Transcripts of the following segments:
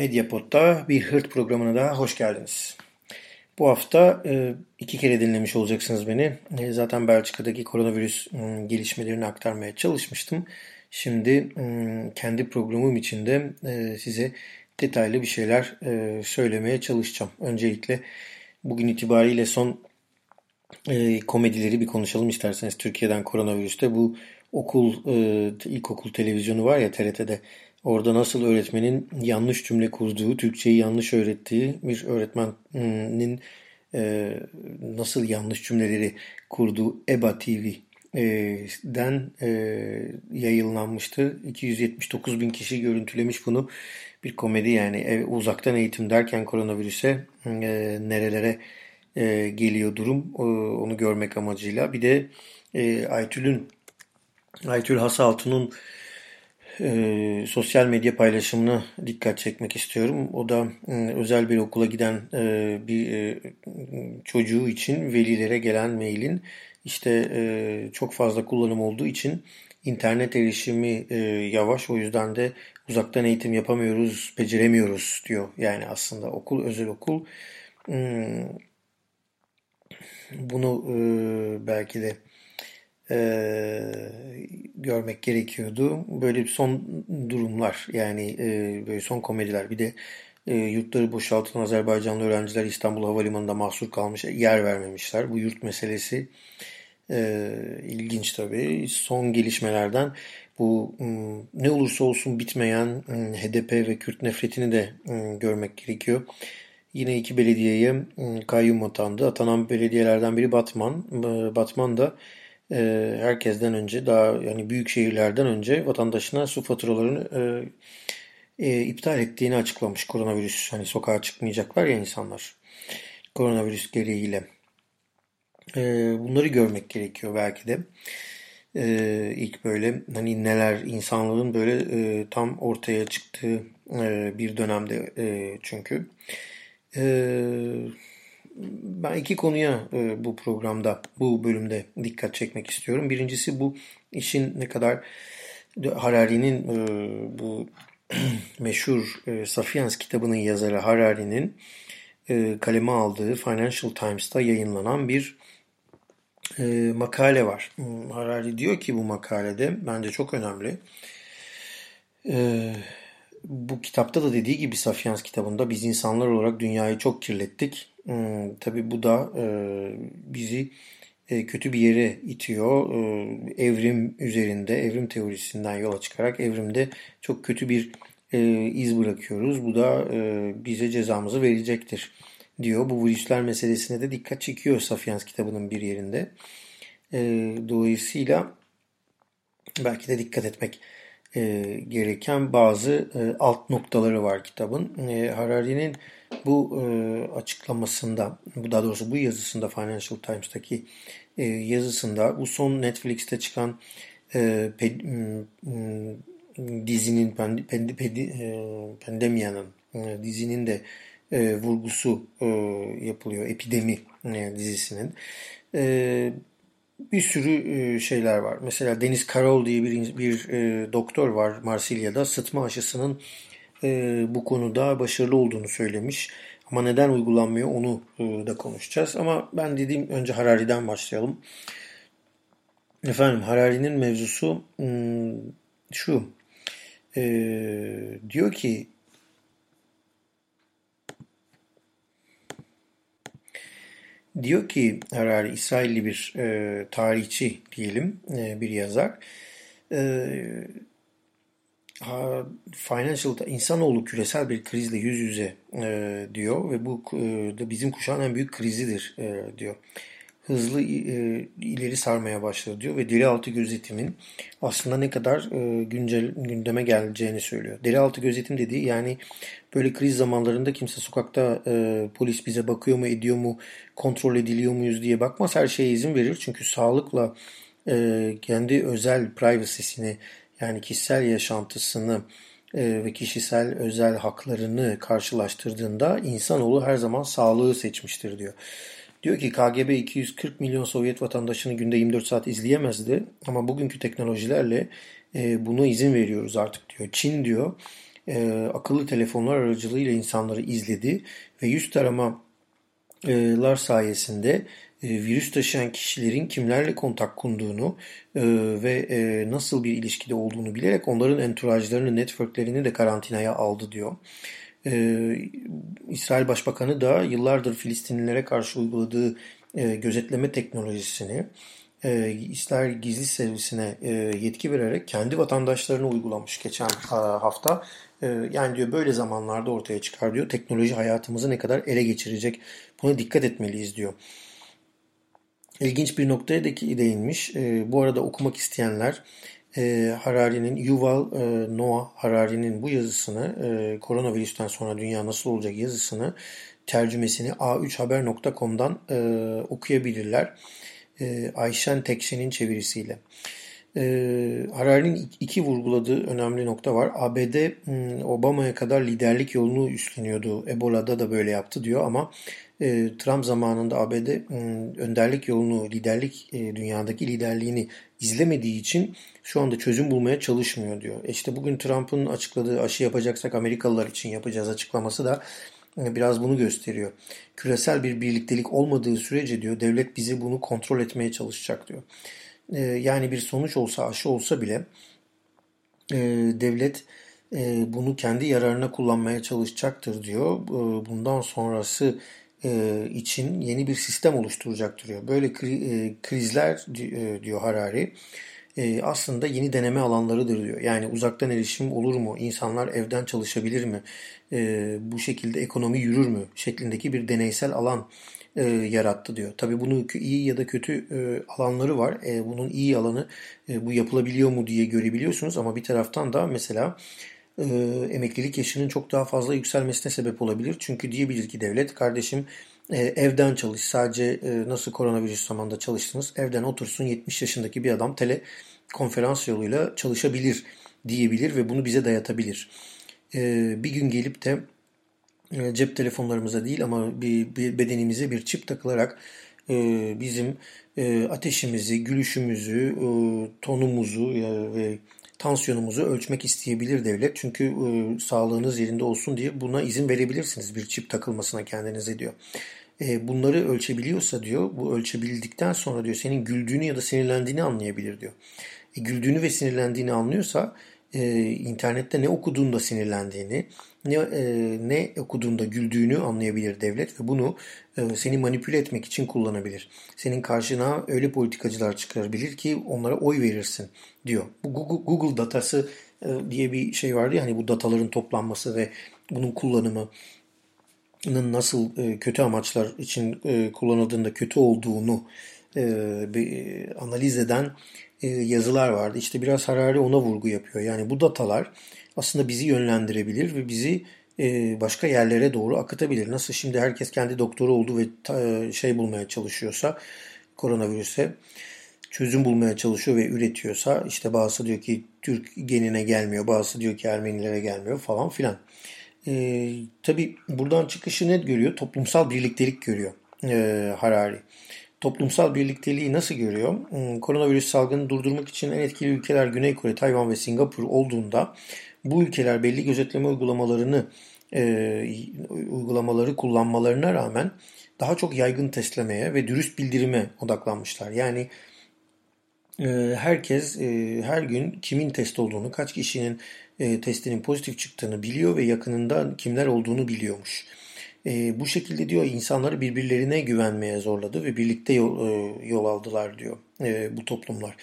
Medyapod'da bir hırt programına daha hoş geldiniz. Bu hafta e, iki kere dinlemiş olacaksınız beni. E, zaten Belçika'daki koronavirüs e, gelişmelerini aktarmaya çalışmıştım. Şimdi kendi programım içinde size detaylı bir şeyler söylemeye çalışacağım. Öncelikle bugün itibariyle son komedileri bir konuşalım isterseniz Türkiye'den koronavirüste. Bu okul, ilkokul televizyonu var ya TRT'de Orada nasıl öğretmenin yanlış cümle kurduğu, Türkçeyi yanlış öğrettiği bir öğretmenin e, nasıl yanlış cümleleri kurduğu EBA TV'den e, yayınlanmıştı. 279 bin kişi görüntülemiş bunu. Bir komedi yani e, uzaktan eğitim derken koronavirüse e, nerelere e, geliyor durum e, onu görmek amacıyla. Bir de e, Aytül'ün Aytül Hasaltun'un e, sosyal medya paylaşımına dikkat çekmek istiyorum. O da e, özel bir okula giden e, bir e, çocuğu için velilere gelen mailin işte e, çok fazla kullanım olduğu için internet erişimi e, yavaş o yüzden de uzaktan eğitim yapamıyoruz, beceremiyoruz diyor. Yani aslında okul özel okul hmm, bunu e, belki de e, görmek gerekiyordu. Böyle son durumlar yani e, böyle son komediler bir de e, yurtları boşaltılan Azerbaycanlı öğrenciler İstanbul Havalimanı'nda mahsur kalmış yer vermemişler. Bu yurt meselesi e, ilginç tabii. Son gelişmelerden bu ne olursa olsun bitmeyen HDP ve Kürt nefretini de görmek gerekiyor. Yine iki belediyeye kayyum atandı. Atanan belediyelerden biri Batman. Batman da e, herkesten önce daha yani büyük şehirlerden önce vatandaşına su faturalarını e, e, iptal ettiğini açıklamış koronavirüs. Hani sokağa çıkmayacaklar ya insanlar koronavirüs gereğiyle. E, bunları görmek gerekiyor belki de. E, ilk böyle hani neler insanlığın böyle e, tam ortaya çıktığı e, bir dönemde e, çünkü. E, ben iki konuya e, bu programda, bu bölümde dikkat çekmek istiyorum. Birincisi bu işin ne kadar Harari'nin e, bu meşhur e, Sapiens kitabının yazarı Harari'nin e, kaleme aldığı Financial Times'ta yayınlanan bir e, makale var. Hmm, Harari diyor ki bu makalede bence çok önemli. E, bu kitapta da dediği gibi Sapiens kitabında biz insanlar olarak dünyayı çok kirlettik Hmm, tabii bu da e, bizi e, kötü bir yere itiyor. E, evrim üzerinde, evrim teorisinden yola çıkarak evrimde çok kötü bir e, iz bırakıyoruz. Bu da e, bize cezamızı verecektir diyor. Bu virüsler meselesine de dikkat çekiyor Sapiens kitabının bir yerinde. E, dolayısıyla belki de dikkat etmek e, gereken bazı e, alt noktaları var kitabın. E, Harari'nin bu e, açıklamasında, bu daha doğrusu bu yazısında Financial Times'taki e, yazısında bu son Netflix'te çıkan e, ped, m, dizinin pend, pend, e, pandemyanın e, dizinin de e, vurgusu e, yapılıyor. Epidemi e, dizisinin. E, bir sürü e, şeyler var. Mesela Deniz Karol diye bir, bir e, doktor var Marsilya'da. Sıtma aşısının e, bu konuda başarılı olduğunu söylemiş. Ama neden uygulanmıyor onu da konuşacağız. Ama ben dediğim önce Harari'den başlayalım. Efendim Harari'nin mevzusu hmm, şu. Diyor ki diyor ki Harari İsrailli bir e, tarihçi diyelim e, bir yazar. E, financial insanoğlu küresel bir krizle yüz yüze e, diyor ve bu e, da bizim kuşağın en büyük krizidir e, diyor. Hızlı e, ileri sarmaya başladı diyor ve deri altı gözetimin aslında ne kadar e, güncel gündeme geleceğini söylüyor. Deri altı gözetim dediği yani böyle kriz zamanlarında kimse sokakta e, polis bize bakıyor mu ediyor mu kontrol ediliyor muyuz diye bakmaz her şeye izin verir çünkü sağlıkla e, kendi özel privacy'sini yani kişisel yaşantısını e, ve kişisel özel haklarını karşılaştırdığında insanoğlu her zaman sağlığı seçmiştir diyor. Diyor ki KGB 240 milyon Sovyet vatandaşını günde 24 saat izleyemezdi ama bugünkü teknolojilerle e, buna izin veriyoruz artık diyor. Çin diyor e, akıllı telefonlar aracılığıyla insanları izledi ve yüz taramalar sayesinde e, virüs taşıyan kişilerin kimlerle kontak kurduğunu e, ve e, nasıl bir ilişkide olduğunu bilerek onların entourajlarını, networklerini de karantinaya aldı diyor. İsrail Başbakanı da yıllardır Filistinlilere karşı uyguladığı gözetleme teknolojisini İsrail Gizli Servisi'ne yetki vererek kendi vatandaşlarına uygulamış geçen hafta. Yani diyor böyle zamanlarda ortaya çıkar diyor. Teknoloji hayatımızı ne kadar ele geçirecek buna dikkat etmeliyiz diyor ilginç bir noktaya da değinmiş. E, bu arada okumak isteyenler e, Harari'nin, Yuval e, Noah Harari'nin bu yazısını, e, koronavirüsten sonra dünya nasıl olacak yazısını, tercümesini a3haber.com'dan e, okuyabilirler. E, Ayşen Tekşen'in çevirisiyle. E, Harari'nin iki vurguladığı önemli nokta var. ABD Obama'ya kadar liderlik yolunu üstleniyordu. Ebola'da da böyle yaptı diyor ama e, Trump zamanında ABD önderlik yolunu, liderlik e, dünyadaki liderliğini izlemediği için şu anda çözüm bulmaya çalışmıyor diyor. E işte bugün Trump'ın açıkladığı aşı yapacaksak Amerikalılar için yapacağız açıklaması da e, biraz bunu gösteriyor. Küresel bir birliktelik olmadığı sürece diyor devlet bizi bunu kontrol etmeye çalışacak diyor. Yani bir sonuç olsa aşı olsa bile devlet bunu kendi yararına kullanmaya çalışacaktır diyor. Bundan sonrası e, için yeni bir sistem oluşturacaktır diyor. Böyle e, krizler e, diyor Harari e, aslında yeni deneme alanlarıdır diyor. Yani uzaktan erişim olur mu? İnsanlar evden çalışabilir mi? Bu şekilde ekonomi yürür mü? Şeklindeki bir deneysel alan yarattı diyor. Tabi bunun iyi ya da kötü alanları var. Bunun iyi alanı bu yapılabiliyor mu diye görebiliyorsunuz ama bir taraftan da mesela e, emeklilik yaşının çok daha fazla yükselmesine sebep olabilir. Çünkü diyebilir ki devlet kardeşim e, evden çalış sadece e, nasıl koronavirüs zamanında çalıştınız evden otursun 70 yaşındaki bir adam tele konferans yoluyla çalışabilir diyebilir ve bunu bize dayatabilir. E, bir gün gelip de e, cep telefonlarımıza değil ama bir, bir bedenimize bir çip takılarak e, bizim e, ateşimizi, gülüşümüzü, e, tonumuzu e, ve tansiyonumuzu ölçmek isteyebilir devlet. Çünkü e, sağlığınız yerinde olsun diye buna izin verebilirsiniz bir çip takılmasına kendinize diyor. E, bunları ölçebiliyorsa diyor bu ölçebildikten sonra diyor senin güldüğünü ya da sinirlendiğini anlayabilir diyor. E, güldüğünü ve sinirlendiğini anlıyorsa e, internette ne okuduğunda sinirlendiğini, ne, e, ne okuduğunda güldüğünü anlayabilir devlet ve bunu e, seni manipüle etmek için kullanabilir. Senin karşına öyle politikacılar çıkarabilir ki onlara oy verirsin diyor. Bu Google, Google datası e, diye bir şey vardı ya hani bu dataların toplanması ve bunun kullanımı nasıl e, kötü amaçlar için e, kullanıldığında kötü olduğunu e, bir analiz eden yazılar vardı. İşte biraz Harari ona vurgu yapıyor. Yani bu datalar aslında bizi yönlendirebilir ve bizi başka yerlere doğru akıtabilir. Nasıl şimdi herkes kendi doktoru oldu ve şey bulmaya çalışıyorsa koronavirüse çözüm bulmaya çalışıyor ve üretiyorsa işte bazısı diyor ki Türk genine gelmiyor, bazısı diyor ki Ermenilere gelmiyor falan filan. E, tabii buradan çıkışı net görüyor? Toplumsal birliktelik görüyor e, Harari. Toplumsal birlikteliği nasıl görüyor? Hmm, koronavirüs salgını durdurmak için en etkili ülkeler Güney Kore, Tayvan ve Singapur olduğunda bu ülkeler belli gözetleme uygulamalarını e, uygulamaları kullanmalarına rağmen daha çok yaygın testlemeye ve dürüst bildirime odaklanmışlar. Yani e, herkes e, her gün kimin test olduğunu, kaç kişinin e, testinin pozitif çıktığını biliyor ve yakınında kimler olduğunu biliyormuş. E, bu şekilde diyor insanları birbirlerine güvenmeye zorladı ve birlikte yol, e, yol aldılar diyor e, bu toplumlar.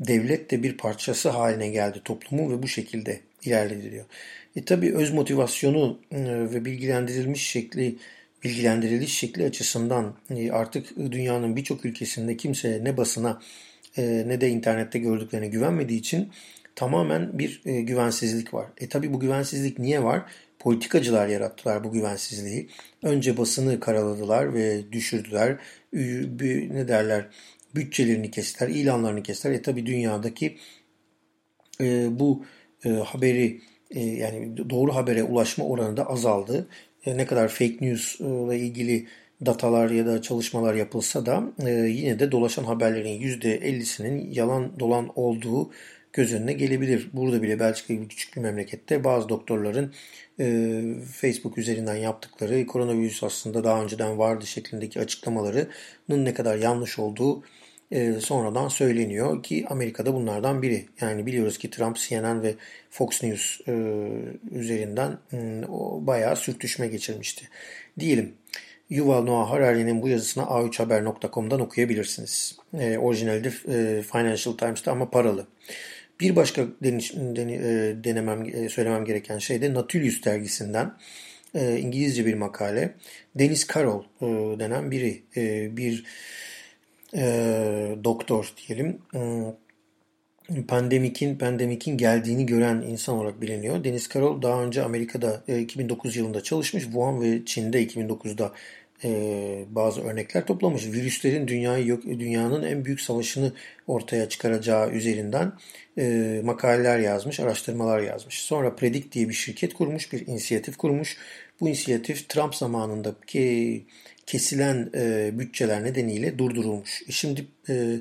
Devlet de bir parçası haline geldi toplumu ve bu şekilde ilerledi diyor. E tabi öz motivasyonu e, ve bilgilendirilmiş şekli bilgilendiriliş şekli açısından e, artık dünyanın birçok ülkesinde kimse ne basına e, ne de internette gördüklerine güvenmediği için tamamen bir e, güvensizlik var. E tabi bu güvensizlik niye var? Politikacılar yarattılar bu güvensizliği. Önce basını karaladılar ve düşürdüler. Ne derler? Bütçelerini kestiler, ilanlarını kestiler. E tabi dünyadaki e, bu e, haberi e, yani doğru habere ulaşma oranı da azaldı. E, ne kadar fake news ile ilgili datalar ya da çalışmalar yapılsa da e, yine de dolaşan haberlerin %50'sinin yalan dolan olduğu göz önüne gelebilir. Burada bile Belçika gibi küçük bir memlekette bazı doktorların e, Facebook üzerinden yaptıkları koronavirüs aslında daha önceden vardı şeklindeki açıklamalarının ne kadar yanlış olduğu e, sonradan söyleniyor ki Amerika'da bunlardan biri. Yani biliyoruz ki Trump CNN ve Fox News e, üzerinden e, o bayağı sürtüşme geçirmişti. Diyelim. Yuval Noah Harari'nin bu yazısını a3haber.com'dan okuyabilirsiniz. E, orijinalde e, Financial Times'ta ama paralı. Bir başka deniş, deni, e, denemem, e, söylemem gereken şey de Nautilus dergisinden e, İngilizce bir makale. Deniz Carroll e, denen biri, e, bir e, doktor diyelim. E, pandemikin pandemikin geldiğini gören insan olarak biliniyor. Deniz Carroll daha önce Amerika'da e, 2009 yılında çalışmış. Wuhan ve Çin'de 2009'da e, bazı örnekler toplamış. Virüslerin dünyayı yok, dünyanın en büyük savaşını ortaya çıkaracağı üzerinden e, makaleler yazmış, araştırmalar yazmış. Sonra Predict diye bir şirket kurmuş, bir inisiyatif kurmuş. Bu inisiyatif Trump zamanındaki kesilen e, bütçeler nedeniyle durdurulmuş. E şimdi e,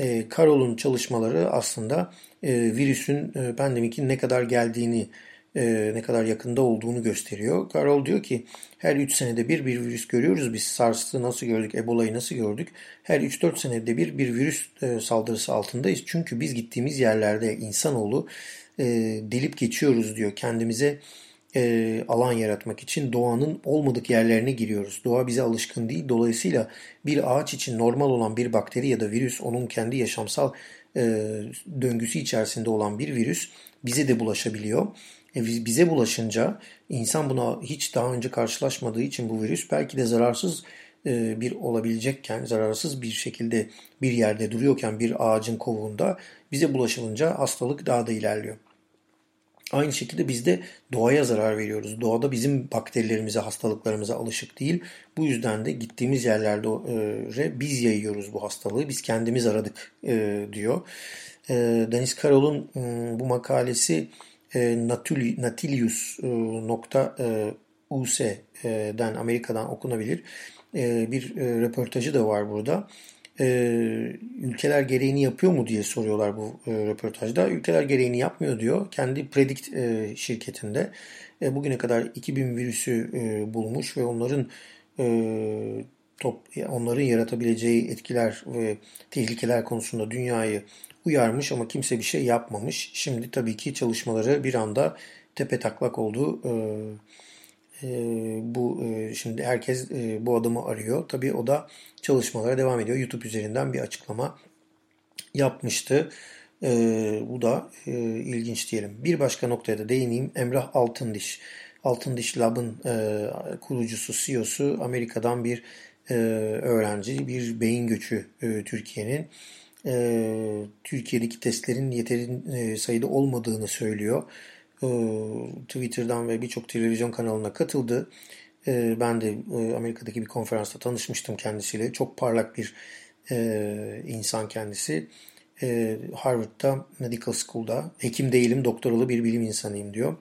e, Carol'un çalışmaları aslında e, virüsün e, pandemikin ne kadar geldiğini e, ne kadar yakında olduğunu gösteriyor. Carol diyor ki her 3 senede bir bir virüs görüyoruz. Biz SARS'ı nasıl gördük, Ebola'yı nasıl gördük? Her 3-4 senede bir bir virüs e, saldırısı altındayız. Çünkü biz gittiğimiz yerlerde insanoğlu e, delip geçiyoruz diyor. Kendimize e, alan yaratmak için doğanın olmadık yerlerine giriyoruz. Doğa bize alışkın değil. Dolayısıyla bir ağaç için normal olan bir bakteri ya da virüs onun kendi yaşamsal e, döngüsü içerisinde olan bir virüs bize de bulaşabiliyor. E, bize bulaşınca insan buna hiç daha önce karşılaşmadığı için bu virüs belki de zararsız e, bir olabilecekken, zararsız bir şekilde bir yerde duruyorken bir ağacın kovuğunda bize bulaşılınca hastalık daha da ilerliyor. Aynı şekilde biz de doğaya zarar veriyoruz. Doğada bizim bakterilerimize, hastalıklarımıza alışık değil. Bu yüzden de gittiğimiz yerlerde e, biz yayıyoruz bu hastalığı. Biz kendimiz aradık e, diyor. Deniz Karol'un bu makalesi Natilius.uc'den Amerika'dan okunabilir. Bir röportajı da var burada e, ülkeler gereğini yapıyor mu diye soruyorlar bu e, röportajda. Ülkeler gereğini yapmıyor diyor. Kendi Predict e, şirketinde e, bugüne kadar 2000 virüsü e, bulmuş ve onların e, top, onların yaratabileceği etkiler ve tehlikeler konusunda dünyayı uyarmış ama kimse bir şey yapmamış. Şimdi tabii ki çalışmaları bir anda tepe taklak oldu. E, e, bu e, şimdi herkes e, bu adamı arıyor. Tabii o da çalışmalara devam ediyor. YouTube üzerinden bir açıklama yapmıştı. E, bu da e, ilginç diyelim. Bir başka noktaya da değineyim. Emrah Altındiş. Altındiş Lab'ın e, kurucusu, CEO'su Amerika'dan bir e, öğrenci, bir beyin göçü e, Türkiye'nin. E, Türkiye'deki testlerin yeteri e, sayıda olmadığını söylüyor. E, Twitter'dan ve birçok televizyon kanalına katıldı. E, ben de e, Amerika'daki bir konferansta tanışmıştım kendisiyle. Çok parlak bir insan kendisi. Harvard'da Medical School'da hekim değilim doktoralı bir bilim insanıyım diyor.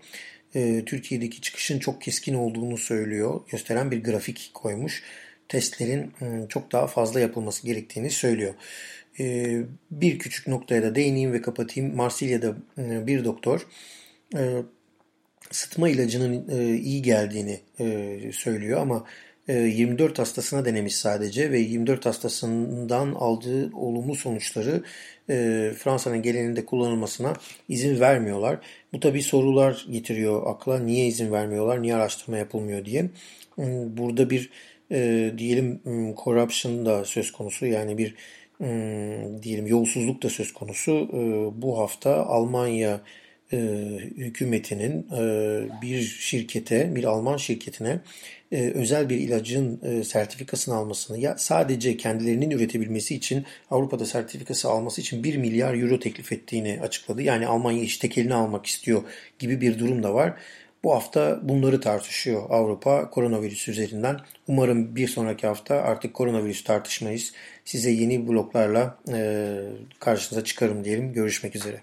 Türkiye'deki çıkışın çok keskin olduğunu söylüyor. Gösteren bir grafik koymuş. Testlerin çok daha fazla yapılması gerektiğini söylüyor. Bir küçük noktaya da değineyim ve kapatayım. Marsilya'da bir doktor e, sıtma ilacının e, iyi geldiğini e, söylüyor ama e, 24 hastasına denemiş sadece ve 24 hastasından aldığı olumlu sonuçları e, Fransa'nın genelinde kullanılmasına izin vermiyorlar. Bu tabi sorular getiriyor akla. Niye izin vermiyorlar? Niye araştırma yapılmıyor diye. Hmm, burada bir e, diyelim hmm, corruption da söz konusu yani bir diyelim yolsuzluk da söz konusu. Bu hafta Almanya hükümetinin bir şirkete, bir Alman şirketine özel bir ilacın sertifikasını almasını ya sadece kendilerinin üretebilmesi için Avrupa'da sertifikası alması için 1 milyar euro teklif ettiğini açıkladı. Yani Almanya iş tekelini almak istiyor gibi bir durum da var. Bu hafta bunları tartışıyor Avrupa koronavirüs üzerinden. Umarım bir sonraki hafta artık koronavirüs tartışmayız. Size yeni bloklarla e, karşınıza çıkarım diyelim. Görüşmek üzere.